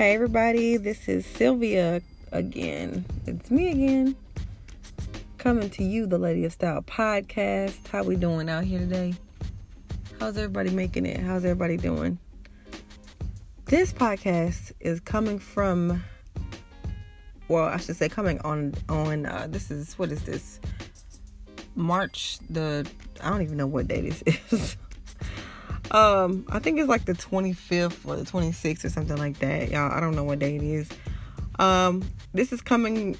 Hey everybody, this is Sylvia again. It's me again. Coming to you, the Lady of Style podcast. How we doing out here today? How's everybody making it? How's everybody doing? This podcast is coming from well, I should say coming on on uh this is what is this? March the I don't even know what day this is. Um, I think it's like the 25th or the 26th or something like that. Y'all, I don't know what day it is. Um, this is coming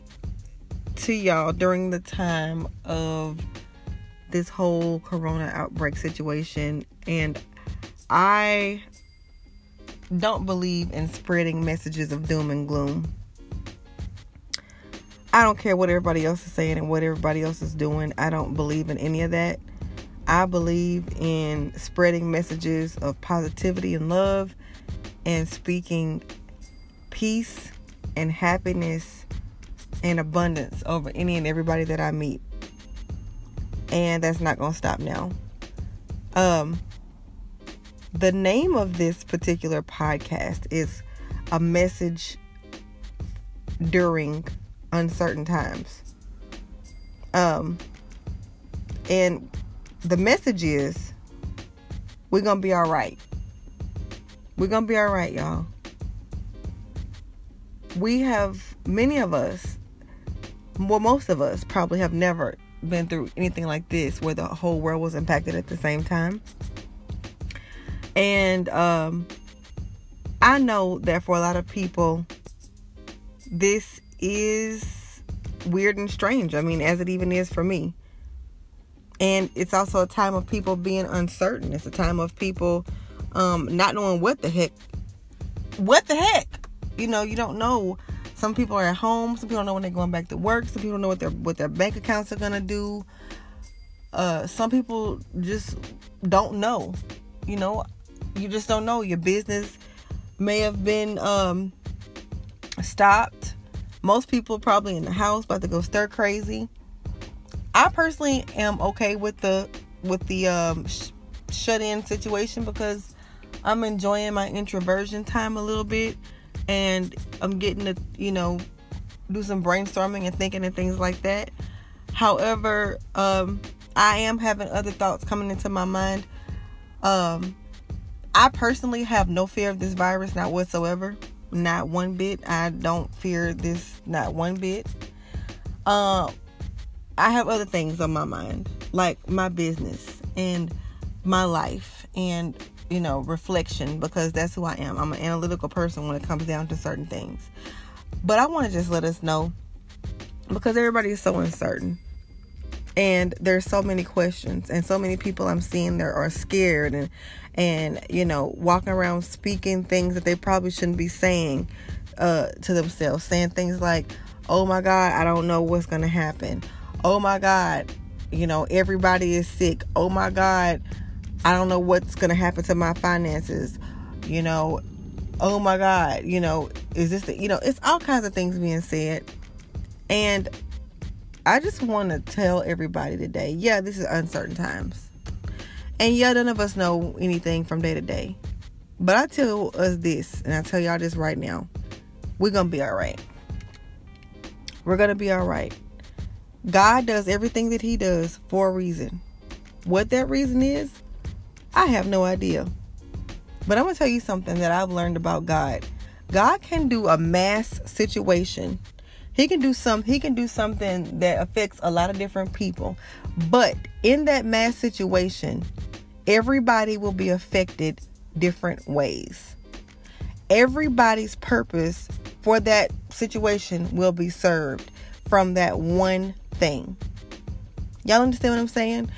to y'all during the time of this whole corona outbreak situation and I don't believe in spreading messages of doom and gloom. I don't care what everybody else is saying and what everybody else is doing. I don't believe in any of that. I believe in spreading messages of positivity and love and speaking peace and happiness and abundance over any and everybody that I meet. And that's not going to stop now. Um the name of this particular podcast is a message during uncertain times. Um and the message is we're going to be all right. We're going to be all right, y'all. We have, many of us, well, most of us probably have never been through anything like this where the whole world was impacted at the same time. And um, I know that for a lot of people, this is weird and strange. I mean, as it even is for me and it's also a time of people being uncertain. It's a time of people um, not knowing what the heck what the heck? You know you don't know. Some people are at home. Some people don't know when they're going back to work. Some people don't know what their what their bank accounts are gonna do. Uh, some people just don't know. You know you just don't know. Your business may have been um, stopped. Most people probably in the house about to go stir crazy I personally am okay with the with the um, sh- shut in situation because I'm enjoying my introversion time a little bit, and I'm getting to you know do some brainstorming and thinking and things like that. However, um, I am having other thoughts coming into my mind. Um, I personally have no fear of this virus, not whatsoever, not one bit. I don't fear this, not one bit. Uh, I have other things on my mind, like my business and my life and, you know, reflection, because that's who I am. I'm an analytical person when it comes down to certain things. But I want to just let us know because everybody is so uncertain. And there's so many questions and so many people I'm seeing there are scared and and you know walking around speaking things that they probably shouldn't be saying uh, to themselves, saying things like, "Oh my God, I don't know what's gonna happen," oh my God, you know, everybody is sick. Oh my God, I don't know what's going to happen to my finances. You know, oh my God, you know, is this the, you know, it's all kinds of things being said. And I just want to tell everybody today, yeah, this is uncertain times. And yeah, none of us know anything from day to day. But I tell us this, and I tell y'all this right now we're going to be all right. We're going to be all right. God does everything that He does for a reason. What that reason is, I have no idea. But I'm going to tell you something that I've learned about God. God can do a mass situation. He can do some he can do something that affects a lot of different people. But in that mass situation, everybody will be affected different ways. Everybody's purpose for that situation will be served from that one thing. Y'all understand what I'm saying?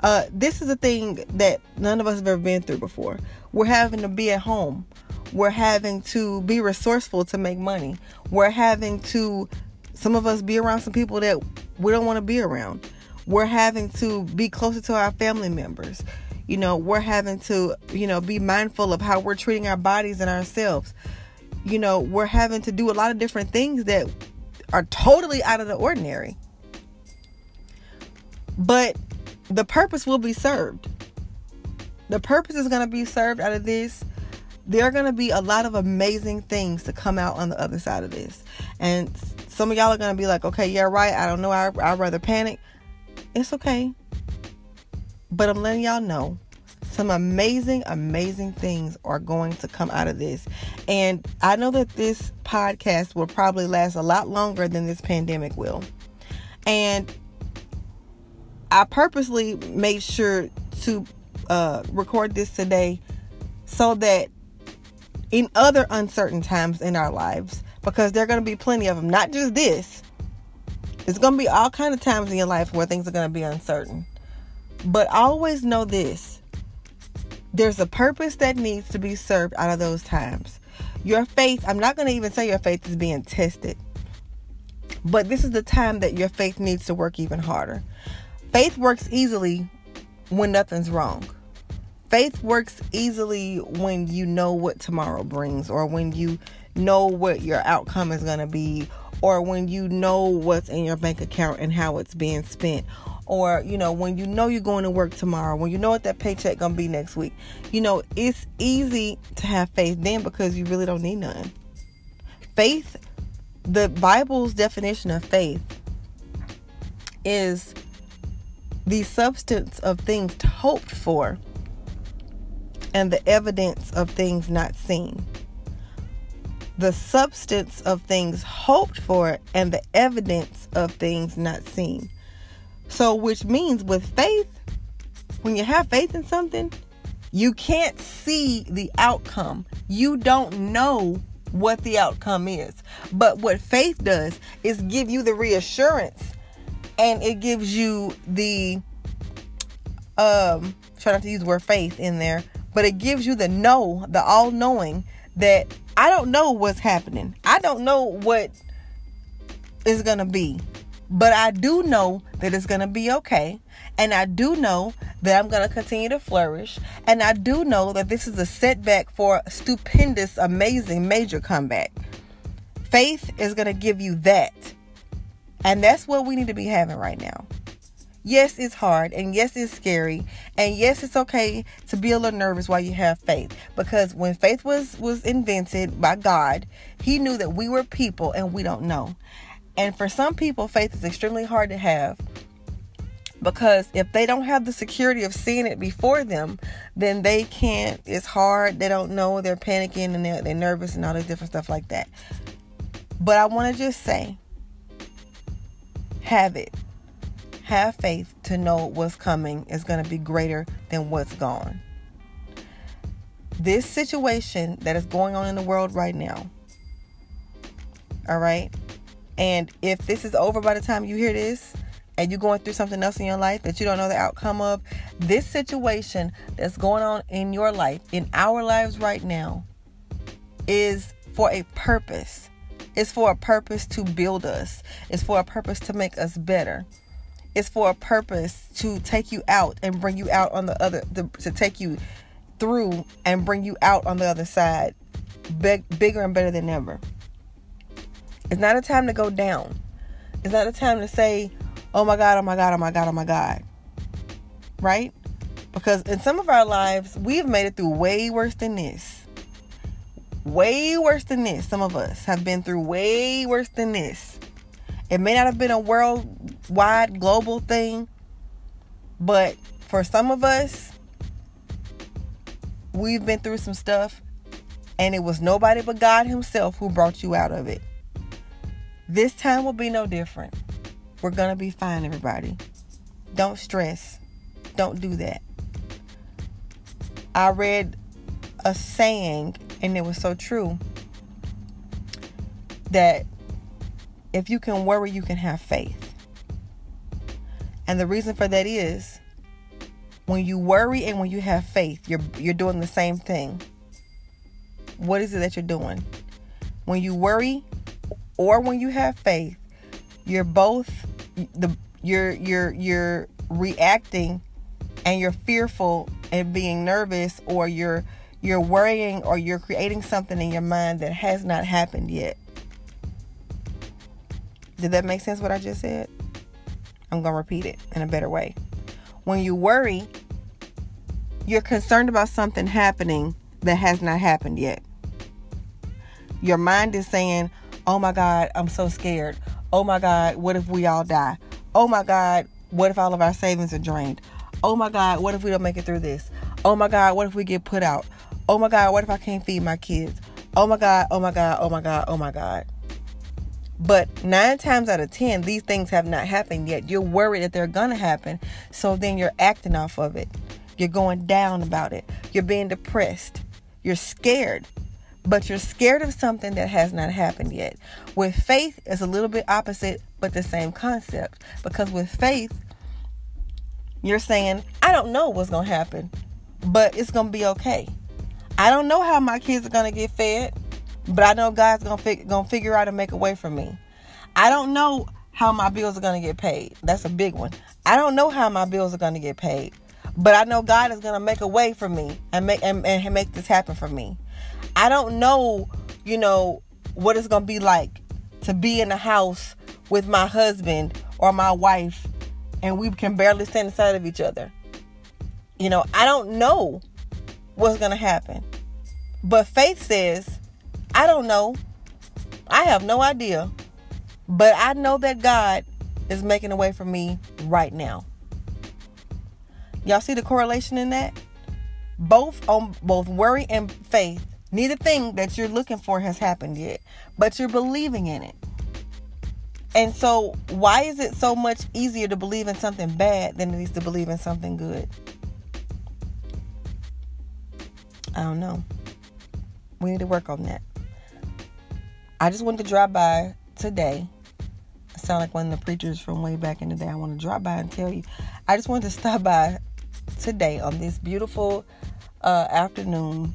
Uh, this is a thing that none of us have ever been through before. We're having to be at home. We're having to be resourceful to make money. We're having to, some of us, be around some people that we don't want to be around. We're having to be closer to our family members. You know, we're having to, you know, be mindful of how we're treating our bodies and ourselves. You know, we're having to do a lot of different things that are totally out of the ordinary. But the purpose will be served. The purpose is going to be served out of this. there are going to be a lot of amazing things to come out on the other side of this. And some of y'all are going to be like, okay, yeah, right. I don't know. I, I'd rather panic. It's okay. But I'm letting y'all know some amazing, amazing things are going to come out of this. And I know that this podcast will probably last a lot longer than this pandemic will. And I purposely made sure to uh, record this today so that in other uncertain times in our lives, because there are going to be plenty of them, not just this. It's going to be all kind of times in your life where things are going to be uncertain. But always know this there's a purpose that needs to be served out of those times. Your faith, I'm not going to even say your faith is being tested, but this is the time that your faith needs to work even harder. Faith works easily when nothing's wrong. Faith works easily when you know what tomorrow brings, or when you know what your outcome is going to be, or when you know what's in your bank account and how it's being spent, or you know when you know you're going to work tomorrow when you know what that paycheck gonna be next week you know it's easy to have faith then because you really don't need none faith the bible's definition of faith is the substance of things hoped for and the evidence of things not seen the substance of things hoped for and the evidence of things not seen so, which means with faith, when you have faith in something, you can't see the outcome. You don't know what the outcome is. But what faith does is give you the reassurance and it gives you the um try not to use the word faith in there, but it gives you the know, the all knowing that I don't know what's happening. I don't know what is gonna be. But I do know that it's to be okay. And I do know that I'm to continue to flourish. And I do know that this is a setback for a stupendous, amazing, major comeback. Faith is to give you that. And that's what we need to be having right now. Yes, it's hard, and yes, it's scary, and yes, it's okay to be a little nervous while you have faith. Because when faith was was invented by God, He knew that we were people and we don't know. And for some people, faith is extremely hard to have because if they don't have the security of seeing it before them, then they can't. It's hard. They don't know. They're panicking and they're, they're nervous and all this different stuff like that. But I want to just say have it. Have faith to know what's coming is going to be greater than what's gone. This situation that is going on in the world right now, all right, and if this is over by the time you hear this, and you're going through something else in your life that you don't know the outcome of, this situation that's going on in your life, in our lives right now, is for a purpose. It's for a purpose to build us, it's for a purpose to make us better. It's for a purpose to take you out and bring you out on the other, the, to take you through and bring you out on the other side, big, bigger and better than ever. It's not a time to go down. It's not a time to say, oh my God, oh my God, oh my God, oh my God. Right? Because in some of our lives, we've made it through way worse than this. Way worse than this. Some of us have been through way worse than this. It may not have been a worldwide, global thing, but for some of us, we've been through some stuff, and it was nobody but God Himself who brought you out of it. This time will be no different. We're going to be fine, everybody. Don't stress. Don't do that. I read a saying, and it was so true, that if you can worry, you can have faith. And the reason for that is when you worry and when you have faith, you're you're doing the same thing. What is it that you're doing? When you worry, or when you have faith, you're both the you're you're you're reacting and you're fearful and being nervous or you're you're worrying or you're creating something in your mind that has not happened yet. Did that make sense what I just said? I'm going to repeat it in a better way. When you worry, you're concerned about something happening that has not happened yet. Your mind is saying, Oh my God, I'm so scared. Oh my God, what if we all die? Oh my God, what if all of our savings are drained? Oh my God, what if we don't make it through this? Oh my God, what if we get put out? Oh my God, what if I can't feed my kids? Oh my God, oh my God, oh my God, oh my God. But nine times out of ten, these things have not happened yet. You're worried that they're going to happen. So then you're acting off of it. You're going down about it. You're being depressed. You're scared. But you're scared of something that has not happened yet. With faith, it's a little bit opposite, but the same concept. Because with faith, you're saying, I don't know what's going to happen, but it's going to be okay. I don't know how my kids are going to get fed, but I know God's going to fig- gonna figure out and make a way for me. I don't know how my bills are going to get paid. That's a big one. I don't know how my bills are going to get paid, but I know God is going to make a way for me and make and, and make this happen for me. I don't know, you know, what it's going to be like to be in a house with my husband or my wife and we can barely stand inside of each other. You know, I don't know what's going to happen. But faith says, I don't know. I have no idea. But I know that God is making a way for me right now. Y'all see the correlation in that? Both on both worry and faith. Neither thing that you're looking for has happened yet, but you're believing in it. And so, why is it so much easier to believe in something bad than it is to believe in something good? I don't know. We need to work on that. I just wanted to drop by today. I sound like one of the preachers from way back in the day. I want to drop by and tell you. I just wanted to stop by today on this beautiful uh, afternoon,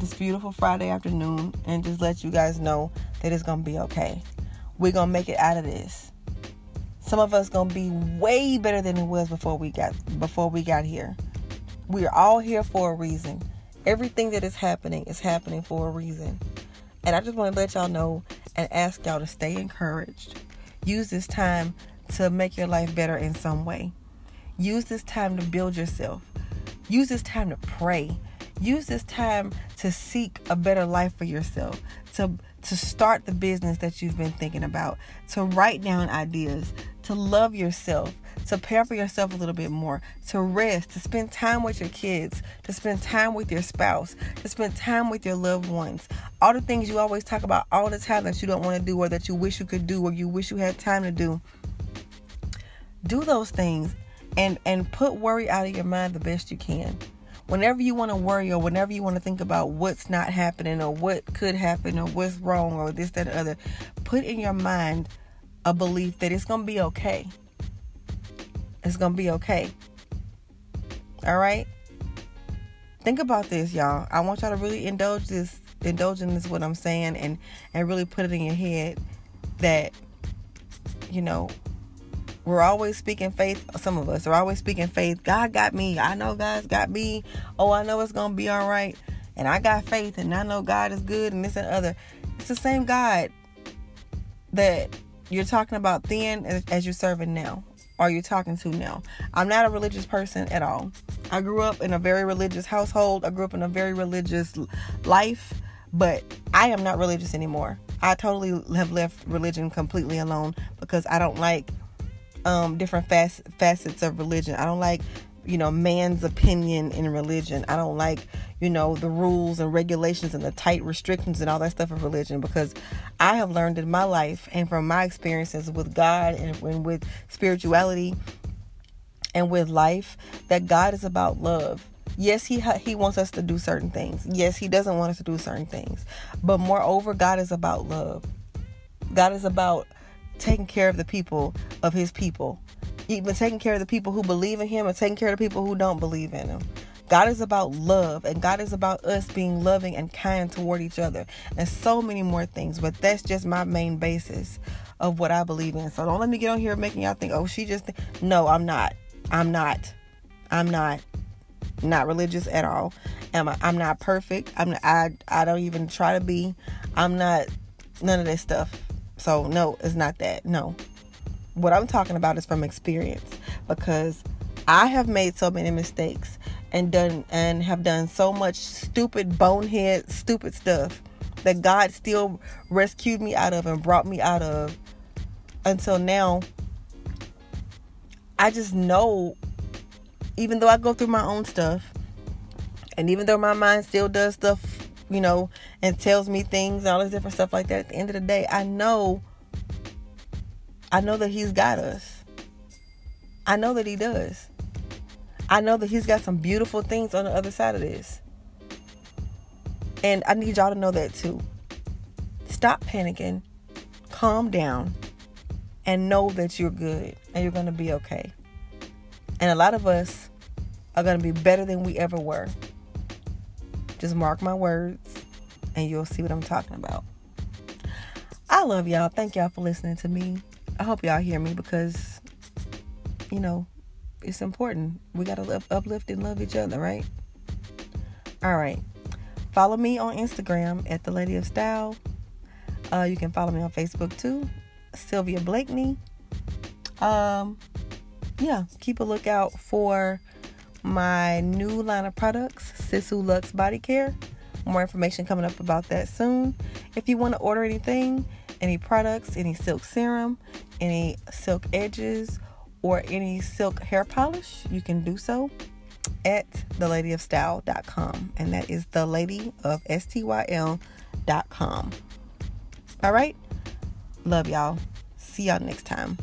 this beautiful Friday afternoon, and just let you guys know that it's going to be okay. We're going to make it out of this. Some of us going to be way better than it was before we got before we got here. We are all here for a reason. Everything that is happening is happening for a reason. And I just want to let y'all know and ask y'all to stay encouraged. Use this time to make your life better in some way. Use this time to build yourself. Use this time to pray. Use this time to seek a better life for yourself, to to start the business that you've been thinking about, to write down ideas, to love yourself, to pamper yourself a little bit more, to rest, to spend time with your kids, to spend time with your spouse, to spend time with your loved ones. All the things you always talk about all the time that you don't want to do or that you wish you could do or you wish you had time to do. Do those things and and put worry out of your mind the best you can whenever you want to worry or whenever you want to think about what's not happening or what could happen or what's wrong or this, that, or other, put in your mind a belief that it's going to be okay. It's going to be okay. All right? Think about this, y'all. I want y'all to really indulge this, indulge in this, what I'm saying, and, and really put it in your head that, you know, we're always speaking faith. Some of us are always speaking faith. God got me. I know God's got me. Oh, I know it's going to be all right. And I got faith and I know God is good and this and other. It's the same God that you're talking about then as, as you're serving now or you're talking to now. I'm not a religious person at all. I grew up in a very religious household. I grew up in a very religious life, but I am not religious anymore. I totally have left religion completely alone because I don't like um, different fac- facets of religion. I don't like, you know, man's opinion in religion. I don't like, you know, the rules and regulations and the tight restrictions and all that stuff of religion because I have learned in my life and from my experiences with God and, and with spirituality and with life that God is about love. Yes, he ha- he wants us to do certain things. Yes, he doesn't want us to do certain things. But moreover, God is about love. God is about taking care of the people of his people. Even taking care of the people who believe in him and taking care of the people who don't believe in him. God is about love and God is about us being loving and kind toward each other and so many more things. But that's just my main basis of what I believe in. So don't let me get on here making y'all think, oh, she just. Th-. No, I'm not. I'm not. I'm not. Not religious at all. Am I, I'm not perfect. I'm. Not, I. I don't even try to be. I'm not. None of this stuff. So, no, it's not that. No. What I'm talking about is from experience because I have made so many mistakes and done and have done so much stupid bonehead stupid stuff that God still rescued me out of and brought me out of. Until now I just know even though I go through my own stuff and even though my mind still does stuff you know and tells me things all this different stuff like that at the end of the day I know I know that he's got us. I know that he does I know that he's got some beautiful things on the other side of this. And I need y'all to know that too. Stop panicking, calm down, and know that you're good and you're going to be okay. And a lot of us are going to be better than we ever were. Just mark my words and you'll see what I'm talking about. I love y'all. Thank y'all for listening to me. I hope y'all hear me because, you know, it's important. We got to uplift and love each other, right? All right. Follow me on Instagram at the Lady of Style. Uh, you can follow me on Facebook too, Sylvia Blakeney. Um, yeah, keep a lookout for my new line of products, Sisu Lux Body Care. More information coming up about that soon. If you want to order anything, any products, any silk serum, any silk edges, or any silk hair polish, you can do so at theladyofstyle.com. And that is the lady of. All right. Love y'all. See y'all next time.